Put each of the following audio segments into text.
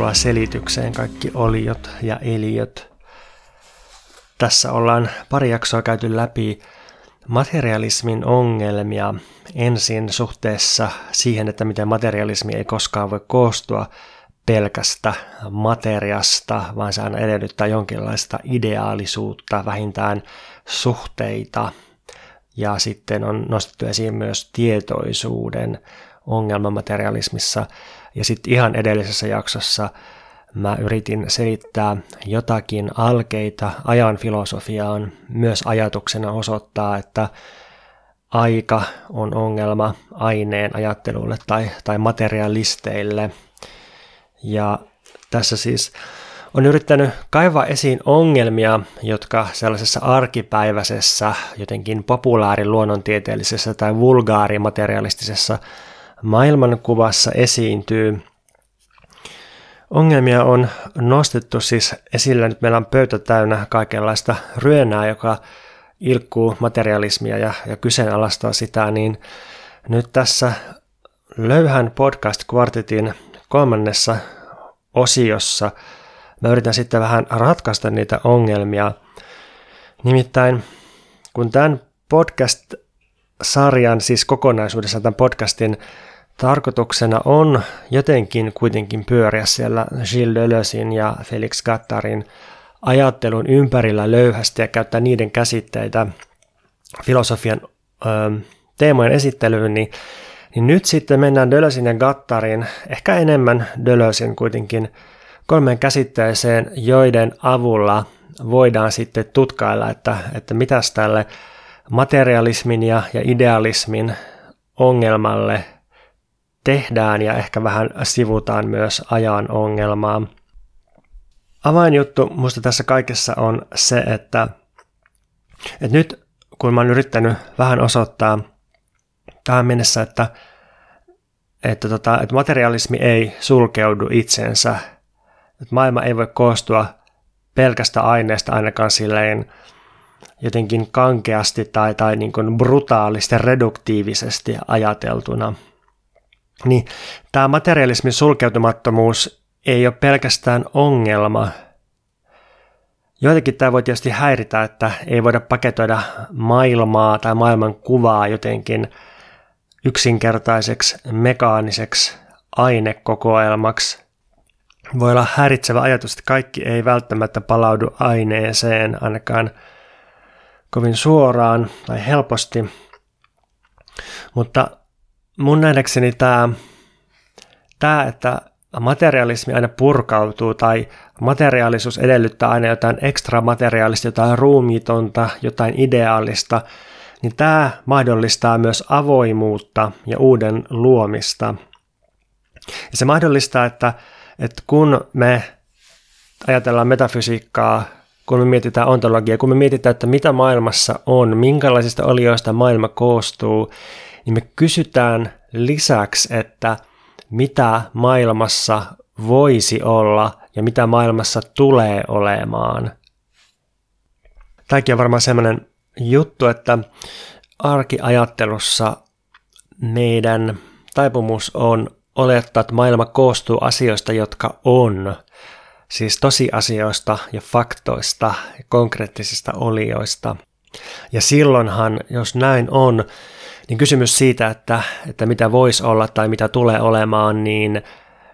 tervetuloa selitykseen kaikki oliot ja eliöt. Tässä ollaan pari jaksoa käyty läpi materialismin ongelmia ensin suhteessa siihen, että miten materialismi ei koskaan voi koostua pelkästä materiasta, vaan se aina edellyttää jonkinlaista ideaalisuutta, vähintään suhteita. Ja sitten on nostettu esiin myös tietoisuuden ongelma materialismissa. Ja sitten ihan edellisessä jaksossa mä yritin selittää jotakin alkeita ajan filosofiaan, myös ajatuksena osoittaa, että aika on ongelma aineen ajattelulle tai, tai materialisteille. Ja tässä siis on yrittänyt kaivaa esiin ongelmia, jotka sellaisessa arkipäiväisessä, jotenkin populaari luonnontieteellisessä tai vulgaarimaterialistisessa maailmankuvassa esiintyy. Ongelmia on nostettu siis esille, nyt meillä on pöytä täynnä kaikenlaista ryönää, joka ilkkuu materialismia ja, ja kyseenalaistaa sitä, niin nyt tässä löyhän podcast-kvartetin kolmannessa osiossa mä yritän sitten vähän ratkaista niitä ongelmia. Nimittäin kun tämän podcast-sarjan, siis kokonaisuudessaan tämän podcastin tarkoituksena on jotenkin kuitenkin pyöriä siellä Gilles Deleuzein ja Felix Gattarin ajattelun ympärillä löyhästi ja käyttää niiden käsitteitä filosofian ö, teemojen esittelyyn, niin, niin nyt sitten mennään Deleuzein ja Gattarin, ehkä enemmän Deleuzein kuitenkin kolmeen käsitteeseen, joiden avulla voidaan sitten tutkailla, että, että mitäs tälle materialismin ja, ja idealismin ongelmalle tehdään ja ehkä vähän sivutaan myös ajan ongelmaa. Avainjuttu musta tässä kaikessa on se, että, että nyt kun mä oon yrittänyt vähän osoittaa tähän mennessä, että, että, tota, että materialismi ei sulkeudu itsensä, että maailma ei voi koostua pelkästä aineesta ainakaan silleen jotenkin kankeasti tai, tai niin kuin brutaalisti, reduktiivisesti ajateltuna – niin tämä materialismin sulkeutumattomuus ei ole pelkästään ongelma. Joitakin tämä voi tietysti häiritä, että ei voida paketoida maailmaa tai maailman kuvaa jotenkin yksinkertaiseksi mekaaniseksi ainekokoelmaksi. Voi olla häiritsevä ajatus, että kaikki ei välttämättä palaudu aineeseen ainakaan kovin suoraan tai helposti. Mutta mun nähdäkseni tämä, tämä, että materialismi aina purkautuu tai materiaalisuus edellyttää aina jotain ekstra materiaalista, jotain ruumiitonta, jotain ideaalista, niin tämä mahdollistaa myös avoimuutta ja uuden luomista. Ja se mahdollistaa, että, että kun me ajatellaan metafysiikkaa, kun me mietitään ontologiaa, kun me mietitään, että mitä maailmassa on, minkälaisista olioista maailma koostuu, niin me kysytään lisäksi, että mitä maailmassa voisi olla ja mitä maailmassa tulee olemaan. Tämäkin on varmaan sellainen juttu, että arkiajattelussa meidän taipumus on olettaa, että maailma koostuu asioista, jotka on. Siis tosiasioista ja faktoista ja konkreettisista olioista. Ja silloinhan, jos näin on, niin kysymys siitä, että, että mitä voisi olla tai mitä tulee olemaan, niin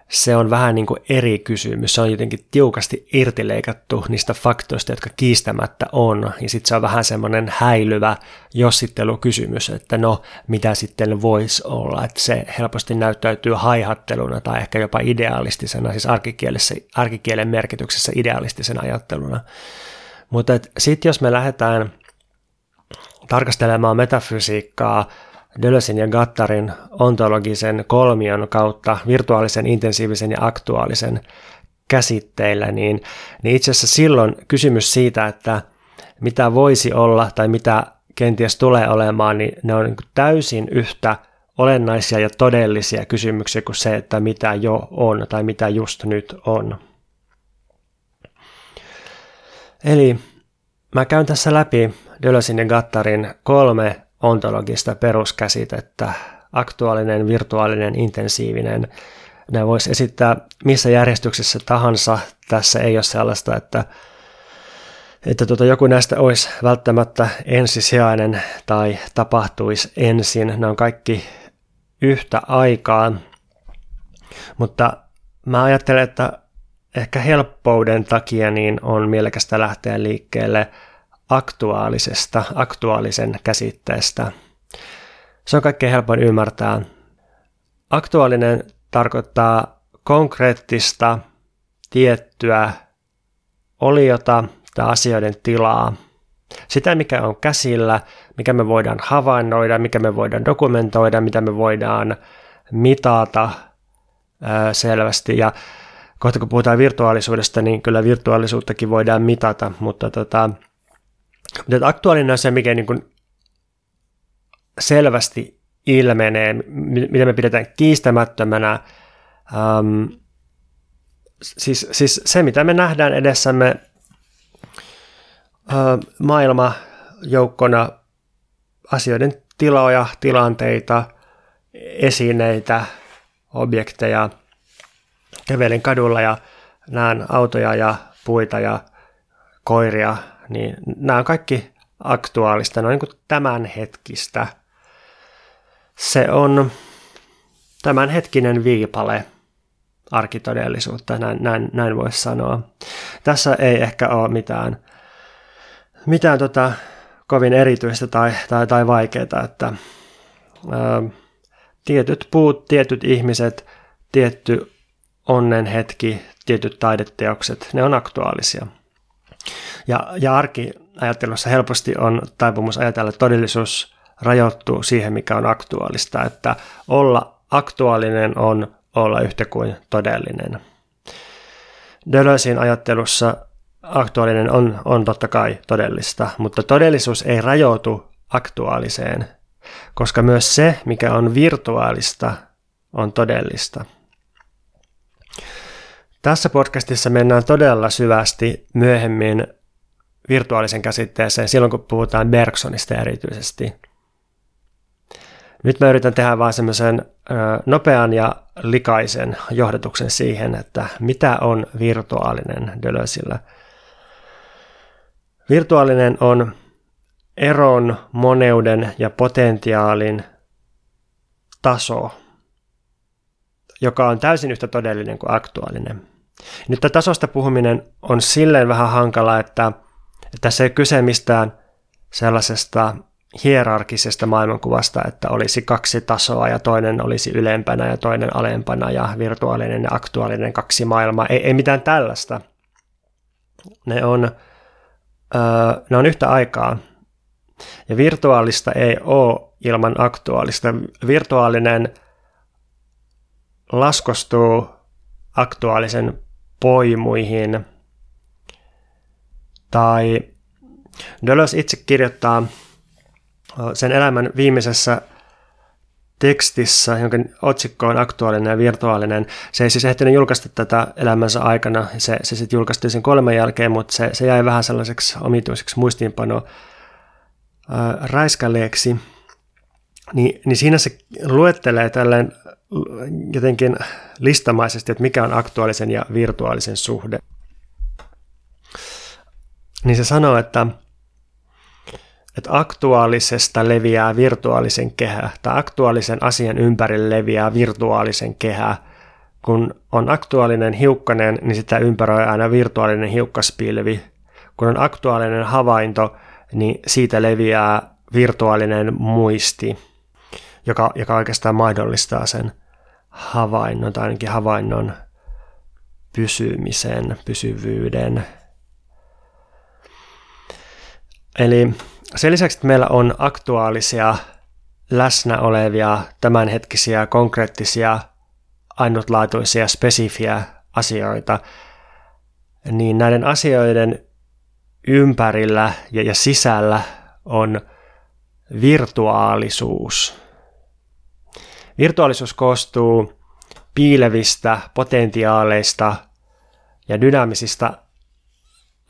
se on vähän niin kuin eri kysymys. Se on jotenkin tiukasti irtileikattu niistä faktoista, jotka kiistämättä on. Ja sitten se on vähän semmoinen häilyvä jossittelukysymys, että no, mitä sitten voisi olla. Että se helposti näyttäytyy haihatteluna tai ehkä jopa idealistisena, siis arkikielen merkityksessä idealistisena ajatteluna. Mutta sitten jos me lähdetään tarkastelemaan metafysiikkaa Dölösin ja Gattarin ontologisen kolmion kautta virtuaalisen, intensiivisen ja aktuaalisen käsitteillä, niin, niin itse asiassa silloin kysymys siitä, että mitä voisi olla tai mitä kenties tulee olemaan, niin ne on niin täysin yhtä olennaisia ja todellisia kysymyksiä kuin se, että mitä jo on tai mitä just nyt on. Eli mä käyn tässä läpi Dölösin ja Gattarin kolme ontologista peruskäsitettä, aktuaalinen, virtuaalinen, intensiivinen ne voisi esittää missä järjestyksessä tahansa. Tässä ei ole sellaista, että, että tuota, joku näistä olisi välttämättä ensisijainen tai tapahtuisi ensin. Ne on kaikki yhtä aikaa. Mutta mä ajattelen, että ehkä helppouden takia niin on mielekästä lähteä liikkeelle aktuaalisesta, aktuaalisen käsitteestä. Se on kaikkein helpoin ymmärtää. Aktuaalinen tarkoittaa konkreettista, tiettyä oliota tai asioiden tilaa. Sitä, mikä on käsillä, mikä me voidaan havainnoida, mikä me voidaan dokumentoida, mitä me voidaan mitata selvästi. Ja kohta kun puhutaan virtuaalisuudesta, niin kyllä virtuaalisuuttakin voidaan mitata, mutta tota, mutta aktuaalinen se, mikä niin kuin selvästi ilmenee, mitä me pidetään kiistämättömänä. Um, siis, siis se, mitä me nähdään edessämme uh, maailma joukkona asioiden tiloja, tilanteita, esineitä, objekteja. Kävelin kadulla ja näen autoja ja puita ja koiria, niin nämä on kaikki aktuaalista, ne on niin tämänhetkistä. Se on tämänhetkinen viipale arkitodellisuutta, näin, näin, näin voisi sanoa. Tässä ei ehkä ole mitään, mitään tota, kovin erityistä tai, tai, tai vaikeaa, että ää, tietyt puut, tietyt ihmiset, tietty onnenhetki, tietyt taideteokset, ne on aktuaalisia. Ja, ja arkiajattelussa helposti on taipumus ajatella, että todellisuus rajoittuu siihen, mikä on aktuaalista, että olla aktuaalinen on olla yhtä kuin todellinen. Deleuzein ajattelussa aktuaalinen on, on totta kai todellista, mutta todellisuus ei rajoitu aktuaaliseen, koska myös se, mikä on virtuaalista, on todellista. Tässä podcastissa mennään todella syvästi myöhemmin virtuaalisen käsitteeseen silloin, kun puhutaan Bergsonista erityisesti. Nyt mä yritän tehdä vaan semmoisen nopean ja likaisen johdatuksen siihen, että mitä on virtuaalinen Deleuzeillä. Virtuaalinen on eron, moneuden ja potentiaalin taso, joka on täysin yhtä todellinen kuin aktuaalinen. Nyt tasosta puhuminen on silleen vähän hankala, että tässä ei kyse mistään sellaisesta hierarkisesta maailmankuvasta, että olisi kaksi tasoa ja toinen olisi ylempänä ja toinen alempana ja virtuaalinen ja aktuaalinen kaksi maailmaa. Ei, ei mitään tällaista. Ne on, öö, ne on yhtä aikaa. Ja virtuaalista ei ole ilman aktuaalista. Virtuaalinen laskostuu aktuaalisen poimuihin. Tai Deleuze itse kirjoittaa sen elämän viimeisessä tekstissä, jonka otsikko on aktuaalinen ja virtuaalinen. Se ei siis ehtinyt julkaista tätä elämänsä aikana, se, se sitten julkaistiin sen kolmen jälkeen, mutta se, se jäi vähän sellaiseksi omituiseksi muistiinpano äh, raiskaleeksi. Ni, niin siinä se luettelee tälleen jotenkin listamaisesti, että mikä on aktuaalisen ja virtuaalisen suhde. Niin se sanoo, että, että aktuaalisesta leviää virtuaalisen kehä, tai aktuaalisen asian ympärille leviää virtuaalisen kehä. Kun on aktuaalinen hiukkanen, niin sitä ympäröi aina virtuaalinen hiukkaspilvi. Kun on aktuaalinen havainto, niin siitä leviää virtuaalinen muisti joka, joka oikeastaan mahdollistaa sen havainnon tai ainakin havainnon pysymisen, pysyvyyden. Eli sen lisäksi, että meillä on aktuaalisia, läsnä olevia, tämänhetkisiä, konkreettisia, ainutlaatuisia, spesifiä asioita, niin näiden asioiden ympärillä ja, ja sisällä on virtuaalisuus. Virtuaalisuus koostuu piilevistä potentiaaleista ja dynaamisista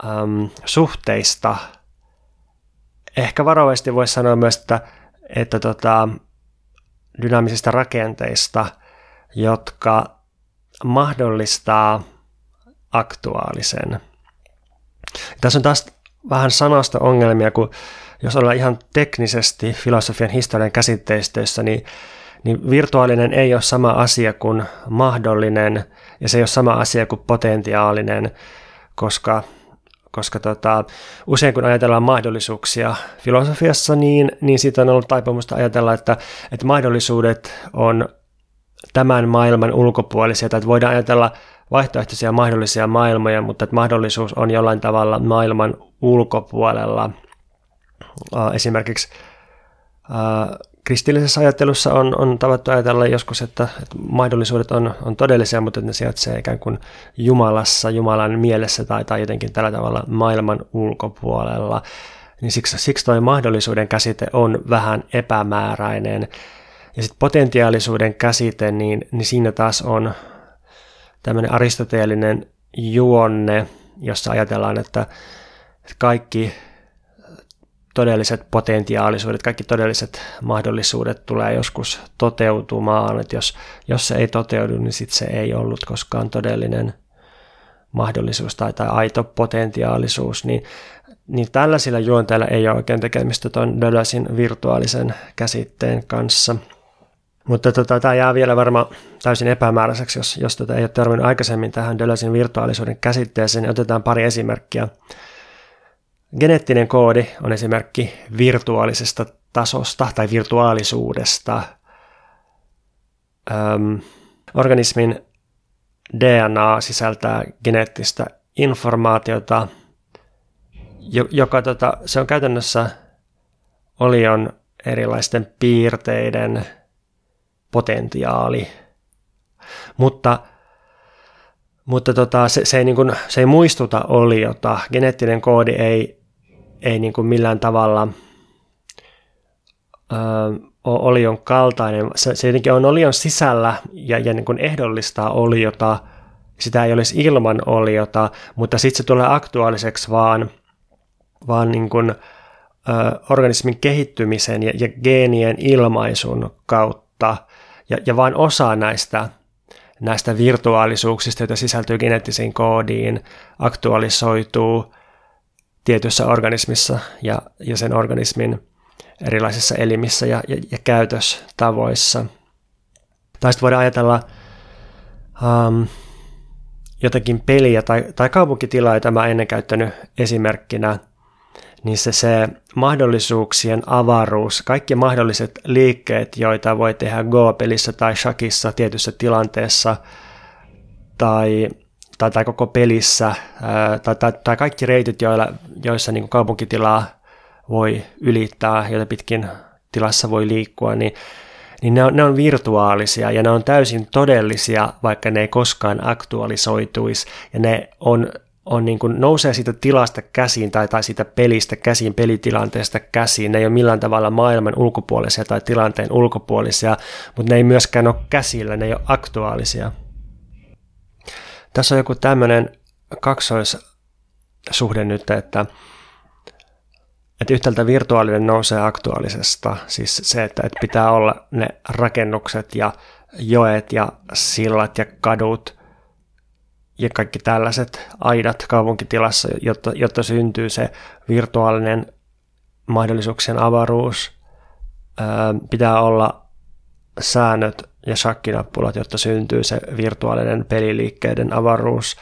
äm, suhteista. Ehkä varovasti voisi sanoa myös, että, että tota, dynaamisista rakenteista, jotka mahdollistaa aktuaalisen. Tässä on taas vähän sanasta ongelmia, kun jos ollaan ihan teknisesti filosofian historian käsitteistöissä, niin, niin virtuaalinen ei ole sama asia kuin mahdollinen ja se ei ole sama asia kuin potentiaalinen, koska, koska tota, usein kun ajatellaan mahdollisuuksia filosofiassa, niin, niin siitä on ollut taipumusta ajatella, että, että mahdollisuudet on tämän maailman ulkopuolisia, että voidaan ajatella vaihtoehtoisia mahdollisia maailmoja, mutta että mahdollisuus on jollain tavalla maailman ulkopuolella. Esimerkiksi kristillisessä ajattelussa on, on tavattu ajatella joskus, että, että mahdollisuudet on, on todellisia, mutta ne sijaitsee ikään kuin Jumalassa, Jumalan mielessä tai, tai jotenkin tällä tavalla maailman ulkopuolella. Niin siksi, siksi tuo mahdollisuuden käsite on vähän epämääräinen. Ja sitten potentiaalisuuden käsite, niin, niin siinä taas on tämmöinen aristoteellinen juonne, jossa ajatellaan, että kaikki todelliset potentiaalisuudet, kaikki todelliset mahdollisuudet tulee joskus toteutumaan, että jos, jos se ei toteudu, niin sitten se ei ollut koskaan todellinen mahdollisuus tai, tai aito potentiaalisuus, niin, niin tällaisilla juonteilla ei ole oikein tekemistä tuon Dölösin virtuaalisen käsitteen kanssa – mutta tota, tämä jää vielä varmaan täysin epämääräiseksi, jos, jos tätä ei ole törmännyt aikaisemmin tähän Deleuzin virtuaalisuuden käsitteeseen, niin otetaan pari esimerkkiä. Geneettinen koodi on esimerkki virtuaalisesta tasosta tai virtuaalisuudesta. Öm, organismin DNA sisältää geneettistä informaatiota, joka tota, se on käytännössä olion erilaisten piirteiden – potentiaali. Mutta, mutta tota, se, se, ei niin kuin, se ei muistuta oliota. Geneettinen koodi ei, ei niin kuin millään tavalla ö, ole olion kaltainen. Se, se jotenkin on olion sisällä ja, ja niin kuin ehdollistaa oliota. Sitä ei olisi ilman oliota, mutta sitten se tulee aktuaaliseksi vaan, vaan niin kuin, ö, organismin kehittymisen ja, ja geenien ilmaisun kautta ja, ja vain osa näistä, näistä virtuaalisuuksista, joita sisältyy geneettisiin koodiin, aktualisoituu tietyssä organismissa ja, ja sen organismin erilaisissa elimissä ja, ja, ja käytöstavoissa. Tai sitten voidaan ajatella um, jotakin peliä tai, tai kaupunkitilaa, jota mä ennen käyttänyt esimerkkinä – niin se, se mahdollisuuksien avaruus, kaikki mahdolliset liikkeet, joita voi tehdä Go-pelissä tai Shakissa tietyssä tilanteessa, tai, tai, tai koko pelissä, tai, tai, tai kaikki reitit, joilla, joissa niin kaupunkitilaa voi ylittää, joita pitkin tilassa voi liikkua, niin, niin ne, on, ne on virtuaalisia ja ne on täysin todellisia, vaikka ne ei koskaan aktualisoituisi, ja ne on on niin kuin, nousee siitä tilasta käsiin tai, tai siitä pelistä käsiin, pelitilanteesta käsiin. Ne ei ole millään tavalla maailman ulkopuolisia tai tilanteen ulkopuolisia, mutta ne ei myöskään ole käsillä, ne ei ole aktuaalisia. Tässä on joku tämmöinen kaksoissuhde nyt, että, että yhtäältä virtuaalinen nousee aktuaalisesta, siis se, että, että pitää olla ne rakennukset ja joet ja sillat ja kadut – ja kaikki tällaiset aidat kaupunkitilassa, jotta, jotta syntyy se virtuaalinen mahdollisuuksien avaruus. Ää, pitää olla säännöt ja shakkinappulat, jotta syntyy se virtuaalinen peliliikkeiden avaruus.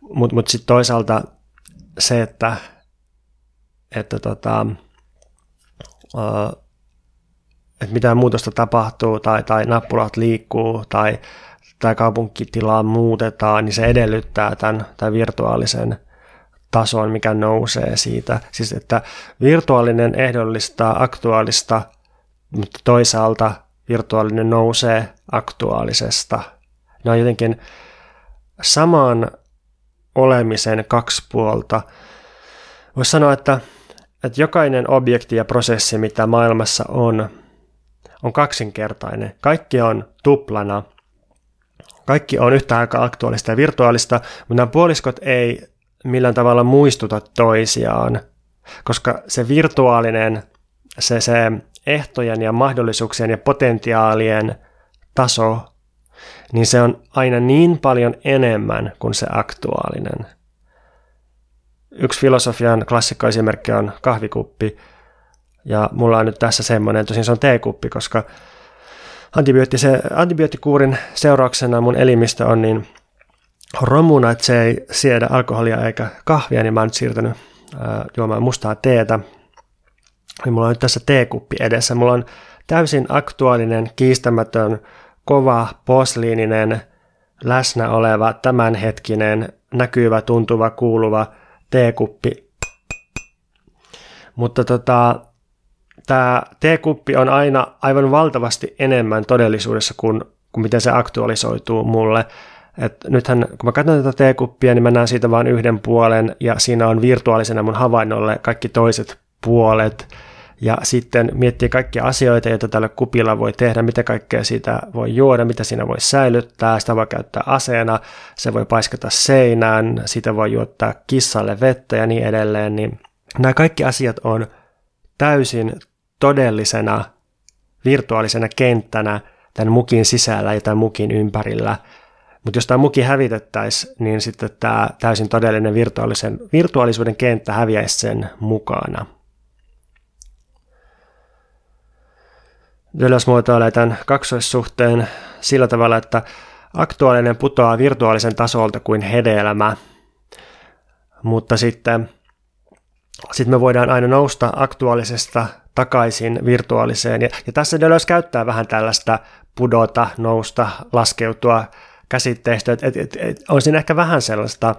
Mutta mut sitten toisaalta se, että, että tota, että mitään muutosta tapahtuu tai, tai nappulat liikkuu tai tai kaupunkitilaa muutetaan, niin se edellyttää tämän, tämän virtuaalisen tason, mikä nousee siitä. Siis että virtuaalinen ehdollistaa aktuaalista, mutta toisaalta virtuaalinen nousee aktuaalisesta. Ne on jotenkin saman olemisen kaksi puolta. Voisi sanoa, että, että jokainen objekti ja prosessi, mitä maailmassa on, on kaksinkertainen. Kaikki on tuplana – kaikki on yhtä aikaa aktuaalista ja virtuaalista, mutta nämä puoliskot ei millään tavalla muistuta toisiaan, koska se virtuaalinen, se, se ehtojen ja mahdollisuuksien ja potentiaalien taso niin se on aina niin paljon enemmän kuin se aktuaalinen. Yksi filosofian klassikkoesimerkki on kahvikuppi, ja mulla on nyt tässä semmoinen, tosin se on teekuppi, koska antibioottikuurin seurauksena mun elimistö on niin romuna, että se ei siedä alkoholia eikä kahvia, niin mä oon nyt siirtynyt ää, juomaan mustaa teetä. Ja mulla on nyt tässä teekuppi edessä. Mulla on täysin aktuaalinen, kiistämätön, kova, posliininen, läsnä oleva, tämänhetkinen, näkyvä, tuntuva, kuuluva teekuppi. Mutta tota, tämä teekuppi on aina aivan valtavasti enemmän todellisuudessa kuin, kuin miten se aktualisoituu mulle. Et nythän kun mä katson tätä teekuppia, niin mä näen siitä vain yhden puolen ja siinä on virtuaalisena mun havainnolle kaikki toiset puolet. Ja sitten miettii kaikkia asioita, joita tällä kupilla voi tehdä, mitä kaikkea siitä voi juoda, mitä siinä voi säilyttää, sitä voi käyttää aseena, se voi paiskata seinään, sitä voi juottaa kissalle vettä ja niin edelleen. Niin nämä kaikki asiat on täysin todellisena virtuaalisena kenttänä tämän mukin sisällä ja tämän mukin ympärillä. Mutta jos tämä muki hävitettäisiin, niin sitten tämä täysin todellinen virtuaalisen, virtuaalisuuden kenttä häviäisi sen mukana. Deleuze muotoilee tämän kaksoissuhteen sillä tavalla, että aktuaalinen putoaa virtuaalisen tasolta kuin hedelmä, mutta sitten, sitten me voidaan aina nousta aktuaalisesta takaisin virtuaaliseen. Ja, ja tässä Deleuze käyttää vähän tällaista pudota, nousta, laskeutua käsitteistä, että et, et, et, on siinä ehkä vähän sellaista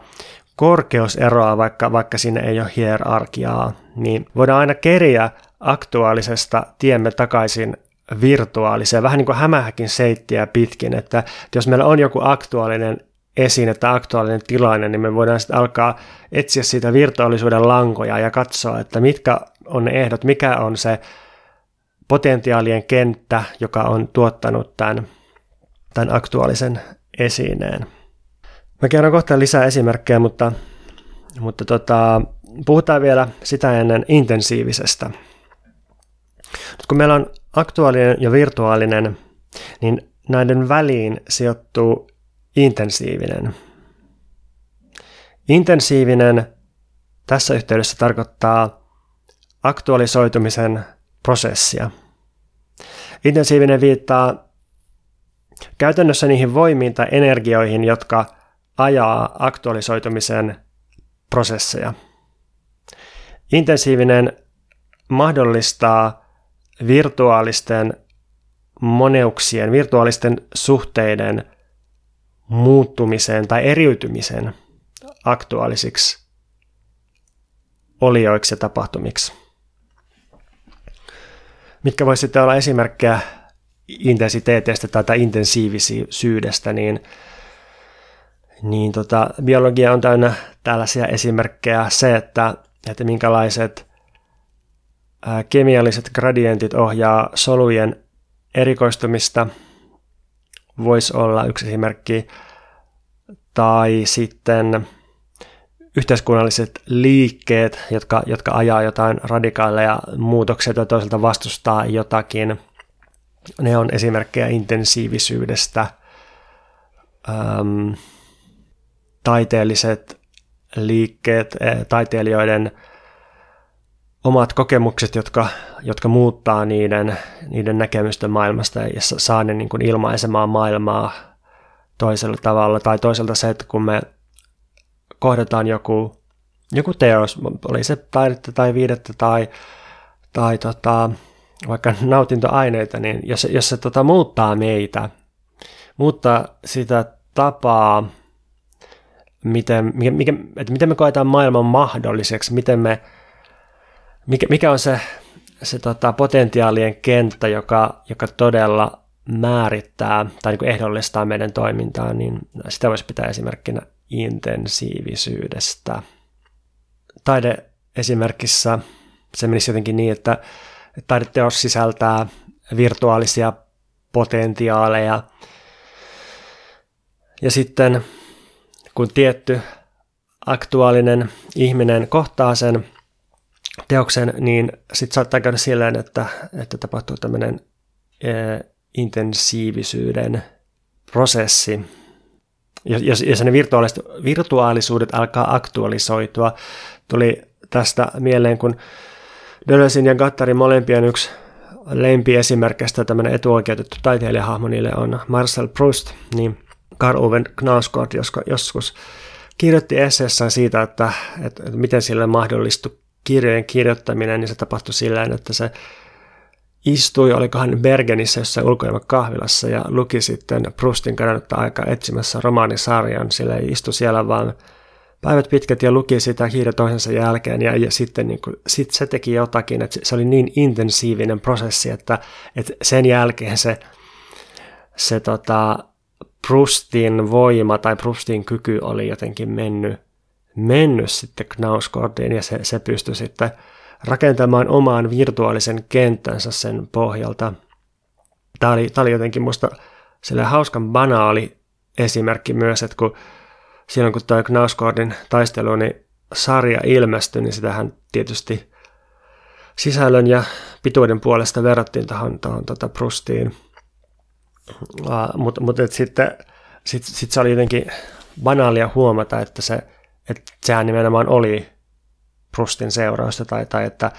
korkeuseroa, vaikka, vaikka siinä ei ole hierarkiaa, niin voidaan aina keriä aktuaalisesta tiemme takaisin virtuaaliseen, vähän niin kuin hämähäkin seittiä pitkin, että, että jos meillä on joku aktuaalinen esine tai aktuaalinen tilanne, niin me voidaan sitten alkaa etsiä siitä virtuaalisuuden lankoja ja katsoa, että mitkä on ne ehdot, mikä on se potentiaalien kenttä, joka on tuottanut tämän, tämän aktuaalisen esineen. Mä kerron kohta lisää esimerkkejä, mutta, mutta tota, puhutaan vielä sitä ennen intensiivisestä. Nyt kun meillä on aktuaalinen ja virtuaalinen, niin näiden väliin sijoittuu intensiivinen. Intensiivinen tässä yhteydessä tarkoittaa aktualisoitumisen prosessia. Intensiivinen viittaa käytännössä niihin voimiin tai energioihin, jotka ajaa aktualisoitumisen prosesseja. Intensiivinen mahdollistaa virtuaalisten moneuksien, virtuaalisten suhteiden muuttumisen tai eriytymisen aktuaalisiksi olioiksi ja tapahtumiksi. Mitkä voisi sitten olla esimerkkejä intensiteeteistä tai intensiivisyydestä, niin, niin tota, biologia on täynnä tällaisia esimerkkejä. Se, että, että minkälaiset kemialliset gradientit ohjaa solujen erikoistumista, voisi olla yksi esimerkki. Tai sitten yhteiskunnalliset liikkeet, jotka, jotka ajaa jotain radikaaleja muutoksia tai toisaalta vastustaa jotakin. Ne on esimerkkejä intensiivisyydestä. Ähm, taiteelliset liikkeet, taiteilijoiden omat kokemukset, jotka, jotka muuttaa niiden, niiden näkemysten maailmasta ja saa ne niin kuin ilmaisemaan maailmaa toisella tavalla. Tai toisaalta se, että kun me kohdataan joku, joku teos, oli se taidetta tai viidettä tai, tai tota, vaikka nautintoaineita, niin jos, jos se tota, muuttaa meitä, muuttaa sitä tapaa, miten, mikä, että miten me koetaan maailman mahdolliseksi, miten me, mikä, mikä on se, se tota, potentiaalien kenttä, joka, joka todella määrittää tai niin kuin ehdollistaa meidän toimintaa, niin sitä voisi pitää esimerkkinä intensiivisyydestä. Taide esimerkissä se menisi jotenkin niin, että taideteos sisältää virtuaalisia potentiaaleja. Ja sitten kun tietty aktuaalinen ihminen kohtaa sen teoksen, niin sitten saattaa käydä silleen, että, että tapahtuu tämmöinen intensiivisyyden prosessi, jos, jos ne virtuaalisuudet alkaa aktualisoitua. Tuli tästä mieleen, kun Dölösin ja Gattarin molempien yksi lempiesimerkkeistä tämmöinen etuoikeutettu taiteilijahahmo niille on Marcel Proust, niin Karl Uwe Knausgård joskus kirjoitti esseessään siitä, että, että miten sille mahdollistui kirjojen kirjoittaminen, niin se tapahtui sillä että se istui, olikohan Bergenissä jossain kahvilassa ja luki sitten Proustin kadonnutta aikaa etsimässä romaanisarjan, sillä ei istu siellä vaan päivät pitkät ja luki sitä kirja toisensa jälkeen ja, ja sitten niin kuin, sit se teki jotakin, että se oli niin intensiivinen prosessi, että, että sen jälkeen se, se tota, Prustin voima tai Prustin kyky oli jotenkin mennyt, mennyt sitten Knausgårdiin ja se, se pystyi sitten rakentamaan omaan virtuaalisen kenttänsä sen pohjalta. Tämä oli, tämä oli jotenkin musta hauskan banaali esimerkki myös, että kun silloin kun tämä Knausgårdin taistelu, niin sarja ilmestyi, niin sitähän tietysti sisällön ja pituuden puolesta verrattiin tuohon, tuohon tuota Prustiin. Mutta mut, sitten sit, sit se oli jotenkin banaalia huomata, että, se, että sehän nimenomaan oli Prustin seurausta, tai, tai että,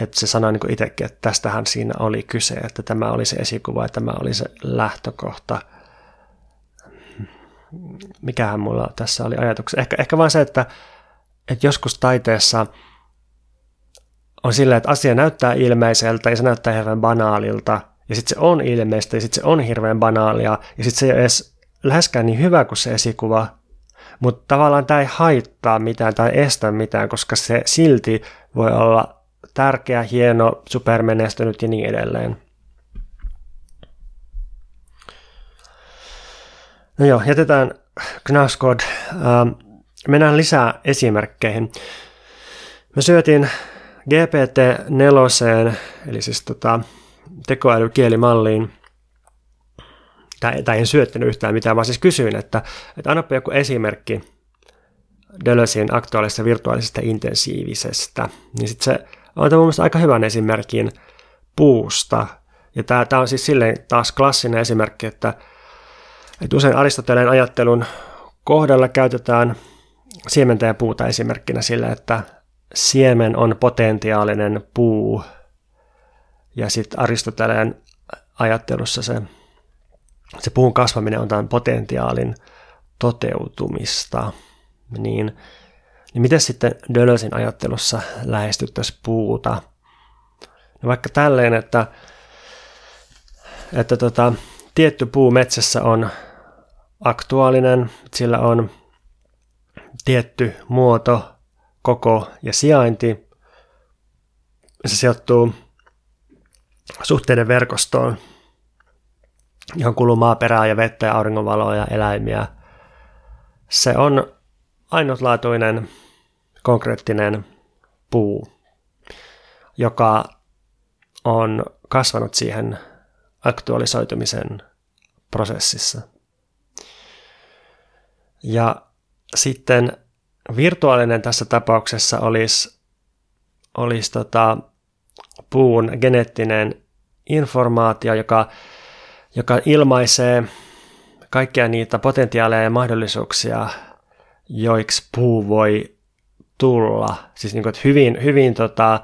että se sanoi niin itsekin, että tästähän siinä oli kyse, että tämä oli se esikuva ja tämä oli se lähtökohta. Mikähän mulla tässä oli ajatuksessa? Ehkä, ehkä vaan se, että, että joskus taiteessa on sillä, että asia näyttää ilmeiseltä ja se näyttää hirveän banaalilta, ja sitten se on ilmeistä ja sitten se on hirveän banaalia, ja sitten se ei ole edes läheskään niin hyvä kuin se esikuva, mutta tavallaan tämä ei haittaa mitään tai estä mitään, koska se silti voi olla tärkeä, hieno, supermenestynyt ja niin edelleen. No joo, jätetään Knausgård. Ähm, mennään lisää esimerkkeihin. Me syötiin GPT-4, eli siis tota, tekoälykielimalliin, tai, tai en syöttänyt yhtään mitään, vaan siis kysyin, että, että annapa joku esimerkki Deleuzein aktuaalisesta virtuaalisesta intensiivisestä. Niin sitten se antaa mun mielestä aika hyvän esimerkin puusta. Ja tämä on siis silleen taas klassinen esimerkki, että, että usein Aristoteleen ajattelun kohdalla käytetään siementä ja puuta esimerkkinä sillä, että siemen on potentiaalinen puu. Ja sitten Aristoteleen ajattelussa se se puun kasvaminen on tämän potentiaalin toteutumista, niin, niin miten sitten Dölösin ajattelussa lähestyttäisiin puuta? No vaikka tälleen, että, että tota, tietty puu metsässä on aktuaalinen, sillä on tietty muoto, koko ja sijainti. Se sijoittuu suhteiden verkostoon, johon kuluu maaperää ja vettä ja auringonvaloa ja eläimiä. Se on ainutlaatuinen konkreettinen puu, joka on kasvanut siihen aktualisoitumisen prosessissa. Ja sitten virtuaalinen tässä tapauksessa olisi, olisi tota, puun geneettinen informaatio, joka joka ilmaisee kaikkia niitä potentiaaleja ja mahdollisuuksia, joiksi puu voi tulla. Siis niin kuin, hyvin, hyvin tota,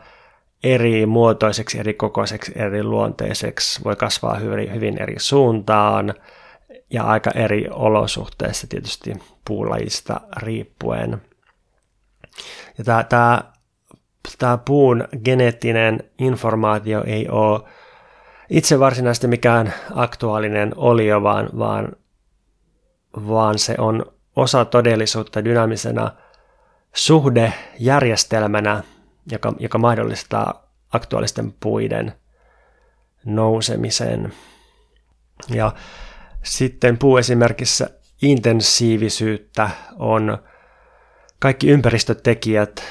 eri muotoiseksi, eri kokoiseksi, eri luonteiseksi, voi kasvaa hyvin, hyvin eri suuntaan ja aika eri olosuhteissa tietysti puulajista riippuen. Ja tämä, tämä, tämä puun geneettinen informaatio ei ole itse varsinaisesti mikään aktuaalinen olio, vaan, vaan, vaan se on osa todellisuutta dynaamisena suhdejärjestelmänä, joka, joka mahdollistaa aktuaalisten puiden nousemisen. Ja sitten puuesimerkissä intensiivisyyttä on kaikki ympäristötekijät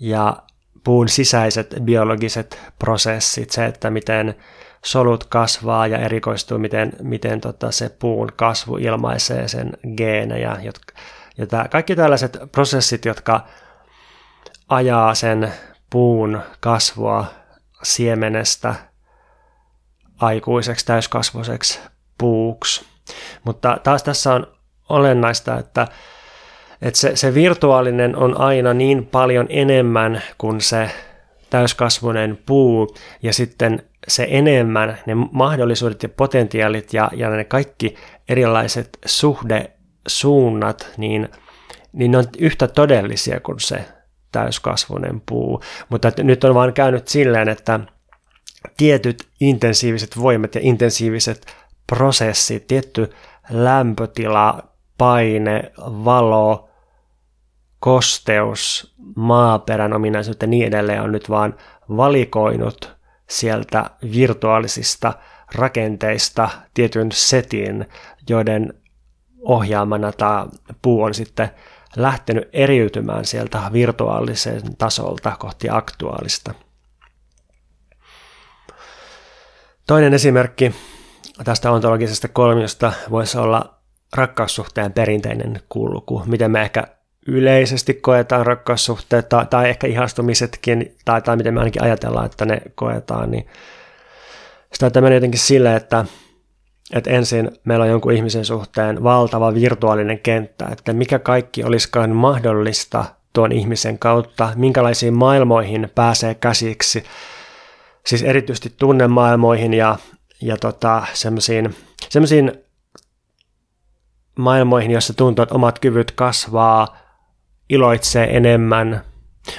ja puun sisäiset biologiset prosessit, se, että miten solut kasvaa ja erikoistuu, miten, miten tota se puun kasvu ilmaisee sen geenejä. Jotka, ja tämä, kaikki tällaiset prosessit, jotka ajaa sen puun kasvua siemenestä aikuiseksi, täyskasvuiseksi puuksi. Mutta taas tässä on olennaista, että, että se, se virtuaalinen on aina niin paljon enemmän kuin se täyskasvuinen puu ja sitten se enemmän, ne mahdollisuudet ja potentiaalit ja, ja ne kaikki erilaiset suhdesuunnat, niin, niin ne on yhtä todellisia kuin se täyskasvuinen puu. Mutta nyt on vaan käynyt silleen, että tietyt intensiiviset voimat ja intensiiviset prosessit, tietty lämpötila, paine, valo, kosteus, maaperän ominaisuudet ja niin edelleen on nyt vaan valikoinut sieltä virtuaalisista rakenteista tietyn setin, joiden ohjaamana tämä puu on sitten lähtenyt eriytymään sieltä virtuaalisen tasolta kohti aktuaalista. Toinen esimerkki tästä ontologisesta kolmiosta voisi olla rakkaussuhteen perinteinen kulku, miten me ehkä yleisesti koetaan rakkaussuhteet tai, tai ehkä ihastumisetkin, tai, tai miten me ainakin ajatellaan, että ne koetaan, niin sitä on jotenkin sille, että, että ensin meillä on jonkun ihmisen suhteen valtava virtuaalinen kenttä, että mikä kaikki olisikaan mahdollista tuon ihmisen kautta, minkälaisiin maailmoihin pääsee käsiksi, siis erityisesti tunnemaailmoihin ja, ja tota, semmoisiin maailmoihin, joissa tuntuu, että omat kyvyt kasvaa, iloitsee enemmän,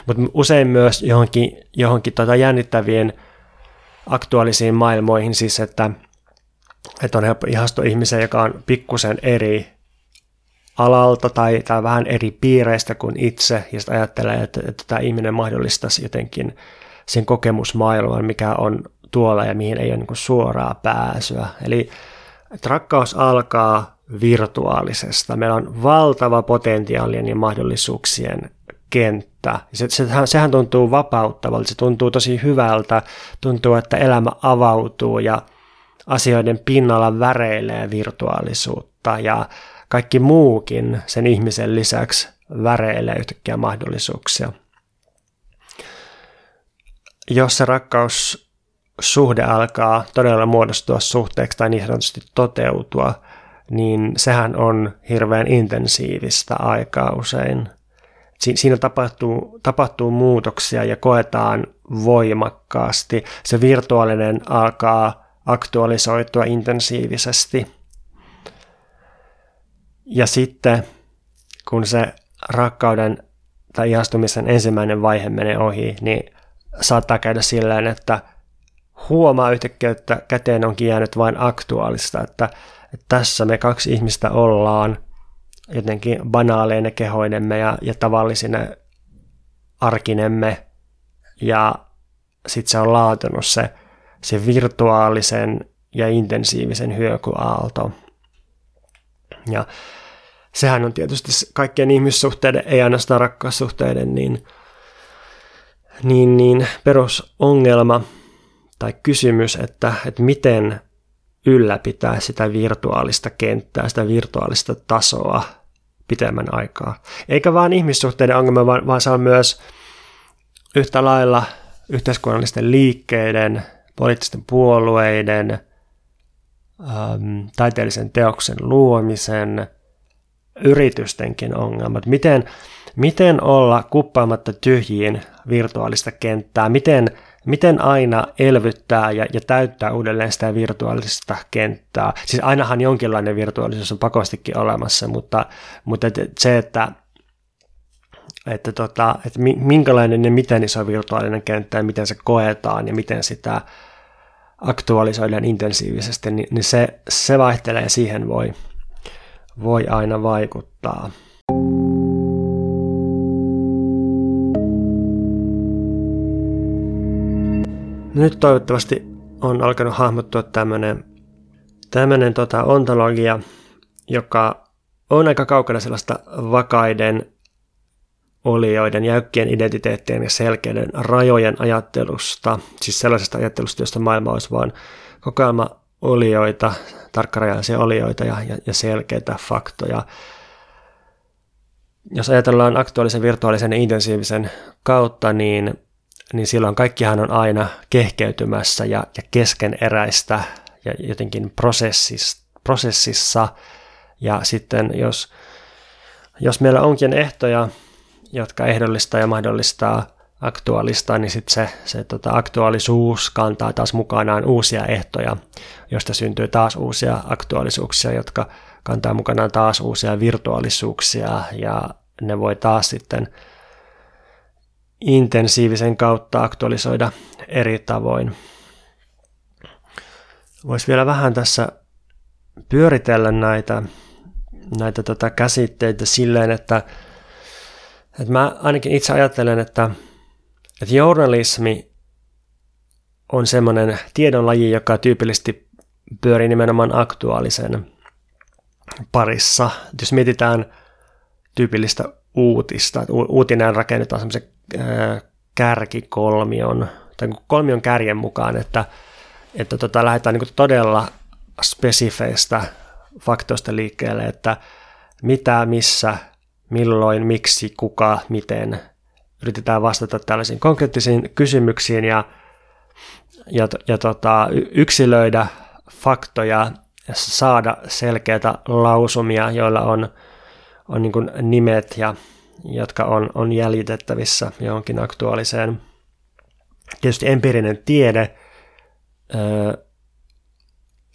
mutta usein myös johonkin, johonkin tota jännittävien aktuaalisiin maailmoihin, siis että, että on helppo ihastua ihmiseen, joka on pikkusen eri alalta tai, tai vähän eri piireistä kuin itse, ja sitten ajattelee, että, että tämä ihminen mahdollistaisi jotenkin sen kokemusmaailman, mikä on tuolla ja mihin ei ole niin suoraa pääsyä. Eli että rakkaus alkaa virtuaalisesta. Meillä on valtava potentiaalien ja mahdollisuuksien kenttä. Se, sehän, sehän tuntuu vapauttavalta, se tuntuu tosi hyvältä, tuntuu, että elämä avautuu ja asioiden pinnalla väreilee virtuaalisuutta ja kaikki muukin sen ihmisen lisäksi väreilee yhtäkkiä mahdollisuuksia. Jos se rakkaussuhde alkaa todella muodostua suhteeksi tai niin sanotusti toteutua, niin sehän on hirveän intensiivistä aikaa usein. Siinä tapahtuu, tapahtuu muutoksia ja koetaan voimakkaasti. Se virtuaalinen alkaa aktualisoitua intensiivisesti. Ja sitten kun se rakkauden tai ihastumisen ensimmäinen vaihe menee ohi, niin saattaa käydä silleen, että huomaa yhtäkkiä, että käteen onkin jäänyt vain aktuaalista, että että tässä me kaksi ihmistä ollaan jotenkin banaaleine kehoinemme ja, ja tavallisine arkinemme ja sitten se on laatunut se, se virtuaalisen ja intensiivisen hyökyaalto. Ja sehän on tietysti kaikkien ihmissuhteiden, ei ainoastaan rakkaussuhteiden, niin, niin, niin perusongelma tai kysymys, että, että miten ylläpitää sitä virtuaalista kenttää, sitä virtuaalista tasoa pitemmän aikaa. Eikä vaan ihmissuhteiden ongelma, vaan, vaan se on myös yhtä lailla yhteiskunnallisten liikkeiden, poliittisten puolueiden, äm, taiteellisen teoksen luomisen, yritystenkin ongelmat. Miten, miten olla kuppaamatta tyhjiin virtuaalista kenttää? Miten miten aina elvyttää ja, ja täyttää uudelleen sitä virtuaalista kenttää. Siis ainahan jonkinlainen virtuaalisuus on pakostikin olemassa, mutta, mutta se, että, että, tota, että minkälainen ja miten iso virtuaalinen kenttä ja miten se koetaan ja miten sitä aktualisoidaan intensiivisesti, niin, niin se, se vaihtelee ja siihen voi, voi aina vaikuttaa. Nyt toivottavasti on alkanut hahmottua tämmöinen tämmöinen tota, ontologia, joka on aika kaukana sellaista vakaiden olioiden, jäykkien identiteettien ja selkeiden rajojen ajattelusta, siis sellaisesta ajattelusta, josta maailma olisi vain kokoelma olioita, tarkkarajaisia olioita ja, ja, ja selkeitä faktoja. Jos ajatellaan aktuaalisen, virtuaalisen ja intensiivisen kautta, niin niin silloin kaikkihan on aina kehkeytymässä ja, ja keskeneräistä ja jotenkin prosessissa. Ja sitten jos, jos meillä onkin ehtoja, jotka ehdollistaa ja mahdollistaa aktuaalista, niin sitten se, se tota, aktuaalisuus kantaa taas mukanaan uusia ehtoja, josta syntyy taas uusia aktuaalisuuksia, jotka kantaa mukanaan taas uusia virtuaalisuuksia ja ne voi taas sitten intensiivisen kautta aktualisoida eri tavoin. Voisi vielä vähän tässä pyöritellä näitä, näitä tota käsitteitä silleen, että, että mä ainakin itse ajattelen, että, että journalismi on semmoinen tiedonlaji, joka tyypillisesti pyörii nimenomaan aktuaalisen parissa. Jos mietitään tyypillistä uutista, uutinen rakennetaan semmoisen kärkikolmion, tai kolmion kärjen mukaan, että, että tota, lähdetään niin todella spesifeistä faktoista liikkeelle, että mitä, missä, milloin, miksi, kuka, miten. Yritetään vastata tällaisiin konkreettisiin kysymyksiin ja, ja, ja tota, yksilöidä faktoja ja saada selkeitä lausumia, joilla on, on niin nimet ja jotka on, on jäljitettävissä johonkin aktuaaliseen. Tietysti empiirinen tiede ää,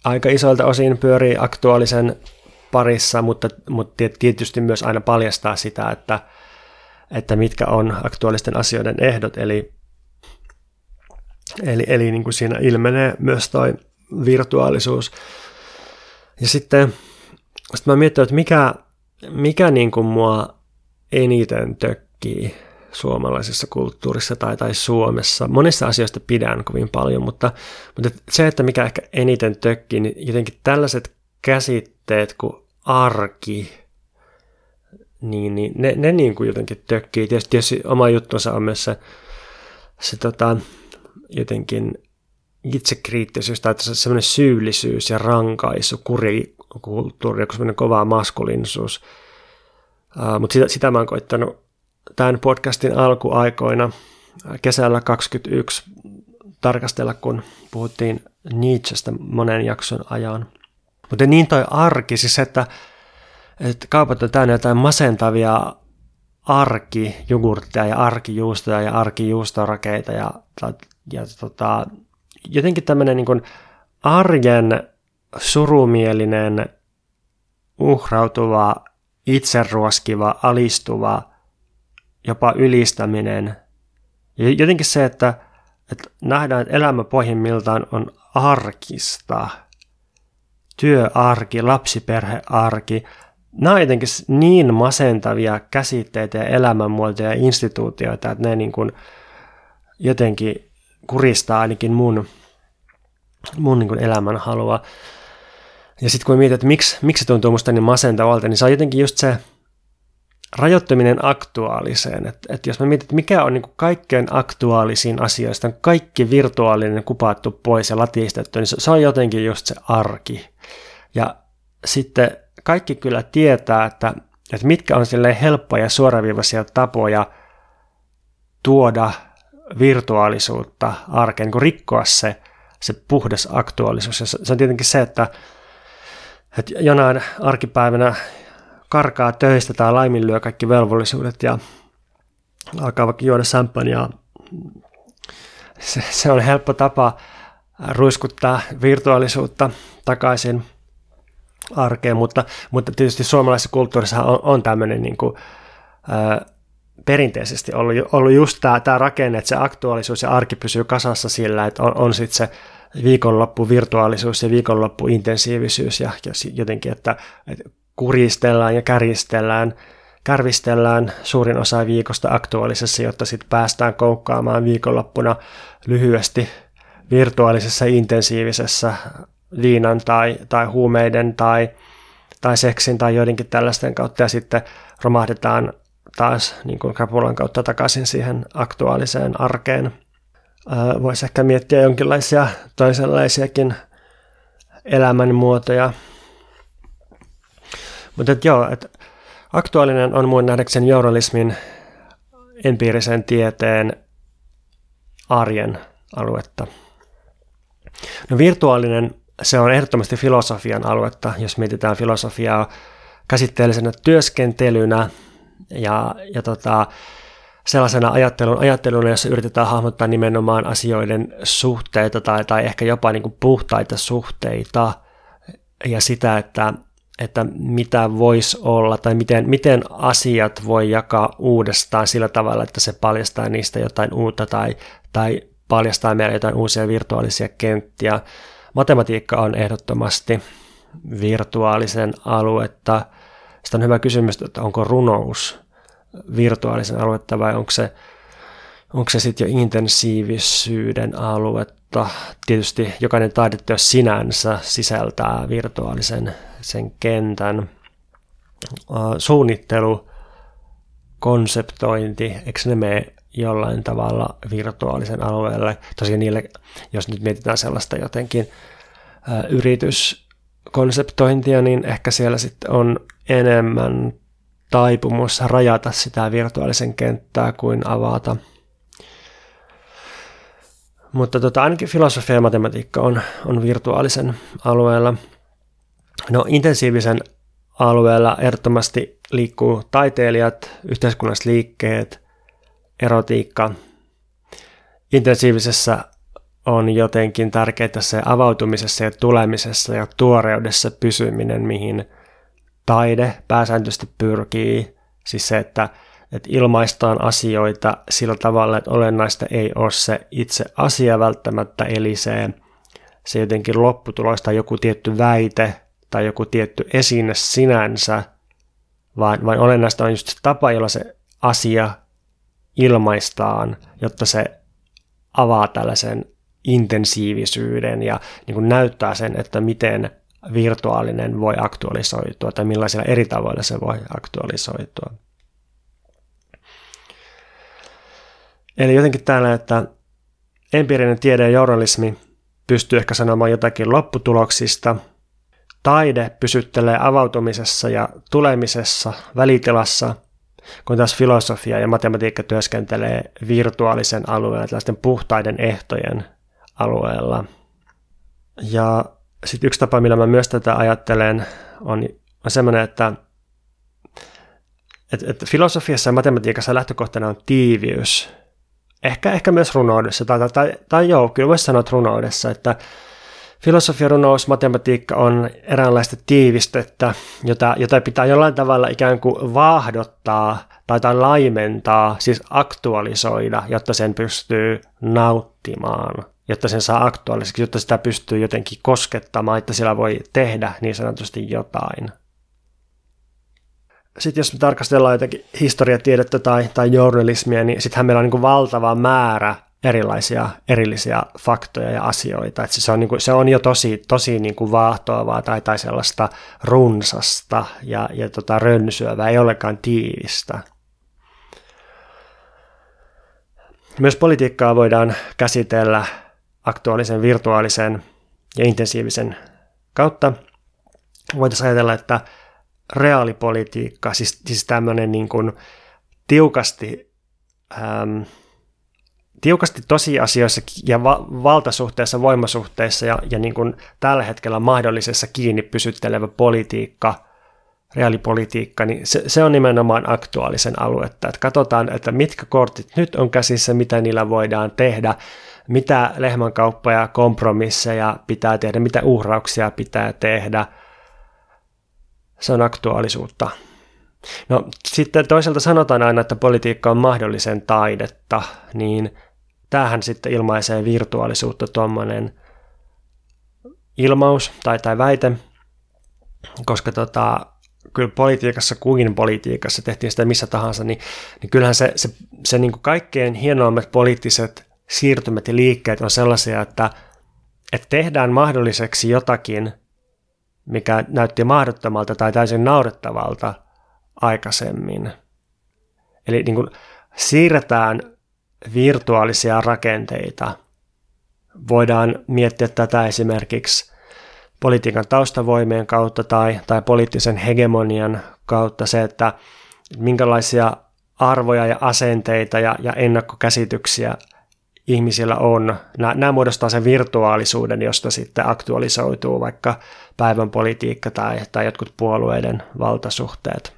aika isoilta osin pyörii aktuaalisen parissa, mutta, mutta tietysti myös aina paljastaa sitä, että, että mitkä on aktuaalisten asioiden ehdot, eli, eli, eli niin kuin siinä ilmenee myös toi virtuaalisuus. Ja sitten, sitten mä mietin, että mikä, mikä niin kuin mua eniten tökkii suomalaisessa kulttuurissa tai, tai Suomessa. Monissa asioista pidän kovin paljon, mutta, mutta se, että mikä ehkä eniten tökkii, niin jotenkin tällaiset käsitteet kuin arki, niin, niin ne, ne niin kuin jotenkin tökkii. Tietysti, tietysti oma juttunsa on myös se, se tota, jotenkin itsekriittisyys tai se semmoinen syyllisyys ja rankaisu, kurikulttuuri, joku semmoinen kova maskuliinisuus – Uh, Mutta sitä, sitä mä oon koittanut tämän podcastin alkuaikoina kesällä 2021 tarkastella, kun puhuttiin Nietzschestä monen jakson ajan. Mutta niin toi arki, siis että, että kaupat on täynnä jotain masentavia arkijogurtteja ja arkijuustoja ja arkijuustorakeita ja, ja, ja tota, jotenkin tämmöinen niin arjen surumielinen uhrautuva itseruoskiva, alistuva, jopa ylistäminen. Ja jotenkin se, että, että nähdään, että elämä pohjimmiltaan on arkista. Työarki, lapsiperhearki. Nämä on jotenkin niin masentavia käsitteitä ja elämänmuotoja ja instituutioita, että ne niin kuin jotenkin kuristaa ainakin mun, mun niin kuin elämän halua. Ja sitten kun mietit, että miksi, miksi se tuntuu musta niin masentavalta, niin se on jotenkin just se rajoittaminen aktuaaliseen. Että et jos mä mietin, että mikä on niin kuin kaikkein aktuaalisiin asioista, kaikki virtuaalinen kupattu pois ja latistettu, niin se, se on jotenkin just se arki. Ja sitten kaikki kyllä tietää, että, että mitkä on sille helppoja suoraviivaisia tapoja tuoda virtuaalisuutta arkeen, niin rikkoa se, se puhdas aktuaalisuus. Ja se on tietenkin se, että että jonain arkipäivänä karkaa töistä tai laiminlyö kaikki velvollisuudet ja alkaa vaikka juoda champagnea. Se, se on helppo tapa ruiskuttaa virtuaalisuutta takaisin arkeen, mutta, mutta tietysti suomalaisessa kulttuurissa on, on tämmöinen niin kuin, ää, perinteisesti ollut, ollut just tämä, tämä rakenne, että se aktuaalisuus ja arki pysyy kasassa sillä, että on, on sitten se viikonloppu virtuaalisuus ja viikonloppu intensiivisyys ja jotenkin, että, että kuristellaan ja kärjistellään, kärvistellään suurin osa viikosta aktuaalisessa, jotta sitten päästään koukkaamaan viikonloppuna lyhyesti virtuaalisessa intensiivisessä viinan tai, tai huumeiden tai, tai seksin tai joidenkin tällaisten kautta ja sitten romahdetaan taas niin kuin kapulan kautta takaisin siihen aktuaaliseen arkeen voisi ehkä miettiä jonkinlaisia toisenlaisiakin elämänmuotoja. Mutta et joo, et aktuaalinen on mun nähdäkseni journalismin empiirisen tieteen arjen aluetta. No virtuaalinen se on ehdottomasti filosofian aluetta, jos mietitään filosofiaa käsitteellisenä työskentelynä ja, ja tota, sellaisena ajattelun, ajatteluna, jossa yritetään hahmottaa nimenomaan asioiden suhteita tai, tai ehkä jopa niin kuin puhtaita suhteita ja sitä, että, että mitä voisi olla tai miten, miten asiat voi jakaa uudestaan sillä tavalla, että se paljastaa niistä jotain uutta tai, tai paljastaa meille jotain uusia virtuaalisia kenttiä. Matematiikka on ehdottomasti virtuaalisen aluetta. Sitten on hyvä kysymys, että onko runous virtuaalisen aluetta vai onko se, onko se sitten jo intensiivisyyden aluetta. Tietysti jokainen taideteos sinänsä sisältää virtuaalisen sen kentän. Suunnittelu, konseptointi, eikö ne mene jollain tavalla virtuaalisen alueelle? Tosiaan niille, jos nyt mietitään sellaista jotenkin yrityskonseptointia, niin ehkä siellä sitten on enemmän taipumus rajata sitä virtuaalisen kenttää kuin avata. Mutta tota, ainakin filosofia ja matematiikka on, on virtuaalisen alueella. No intensiivisen alueella ehdottomasti liikkuu taiteilijat, yhteiskunnalliset liikkeet, erotiikka. Intensiivisessä on jotenkin tärkeää se avautumisessa ja tulemisessa ja tuoreudessa pysyminen, mihin – taide pääsääntöisesti pyrkii, siis se, että, että ilmaistaan asioita sillä tavalla, että olennaista ei ole se itse asia välttämättä, eli se, se jotenkin lopputulos tai joku tietty väite tai joku tietty esine sinänsä, vaan, vaan olennaista on just se tapa, jolla se asia ilmaistaan, jotta se avaa tällaisen intensiivisyyden ja niin kuin näyttää sen, että miten virtuaalinen voi aktualisoitua tai millaisilla eri tavoilla se voi aktualisoitua. Eli jotenkin täällä, että empiirinen tiede ja journalismi pystyy ehkä sanomaan jotakin lopputuloksista. Taide pysyttelee avautumisessa ja tulemisessa, välitilassa, kun taas filosofia ja matematiikka työskentelee virtuaalisen alueella, tällaisten puhtaiden ehtojen alueella. Ja sitten yksi tapa, millä mä myös tätä ajattelen, on, on semmoinen, että et, et filosofiassa ja matematiikassa lähtökohtana on tiiviys. Ehkä, ehkä myös runoudessa, tai, tai, tai, tai joo, kyllä voisi sanoa, että runoudessa, että filosofia, runous, matematiikka on eräänlaista tiivistettä, jota, jota pitää jollain tavalla ikään kuin vaahdottaa tai, tai laimentaa, siis aktualisoida, jotta sen pystyy nauttimaan jotta sen saa aktuaaliseksi, jotta sitä pystyy jotenkin koskettamaan, että sillä voi tehdä niin sanotusti jotain. Sitten jos me tarkastellaan jotakin historiatiedettä tai, tai journalismia, niin sittenhän meillä on niin valtava määrä erilaisia erillisiä faktoja ja asioita. Että se, on, niin kuin, se on jo tosi, tosi niin kuin vaahtoavaa tai, tai sellaista runsasta ja, ja tota rönsyävää, ei ollenkaan tiivistä. Myös politiikkaa voidaan käsitellä aktuaalisen, virtuaalisen ja intensiivisen kautta. Voitaisiin ajatella, että reaalipolitiikka, siis, siis tämmöinen niin kuin tiukasti, ähm, tiukasti tosiasioissa ja va- valtasuhteessa, voimasuhteissa ja, ja niin kuin tällä hetkellä mahdollisessa kiinni pysyttelevä politiikka, reaalipolitiikka, niin se, se on nimenomaan aktuaalisen aluetta. Että katsotaan, että mitkä kortit nyt on käsissä, mitä niillä voidaan tehdä, mitä lehmänkauppoja, kompromisseja pitää tehdä, mitä uhrauksia pitää tehdä. Se on aktuaalisuutta. No sitten toisaalta sanotaan aina, että politiikka on mahdollisen taidetta, niin tämähän sitten ilmaisee virtuaalisuutta tuommoinen ilmaus tai, tai väite, koska tota, kyllä politiikassa kuin politiikassa, tehtiin sitä missä tahansa, niin, niin kyllähän se, se, se niin kuin kaikkein hienoimmat poliittiset siirtymät ja liikkeet on sellaisia, että, että tehdään mahdolliseksi jotakin, mikä näytti mahdottomalta tai täysin naurettavalta aikaisemmin. Eli niin kuin siirretään virtuaalisia rakenteita. Voidaan miettiä tätä esimerkiksi politiikan taustavoimien kautta tai, tai poliittisen hegemonian kautta se, että minkälaisia arvoja ja asenteita ja, ja ennakkokäsityksiä ihmisillä on. Nämä, nämä muodostaa sen virtuaalisuuden, josta sitten aktualisoituu vaikka päivän politiikka tai, tai jotkut puolueiden valtasuhteet.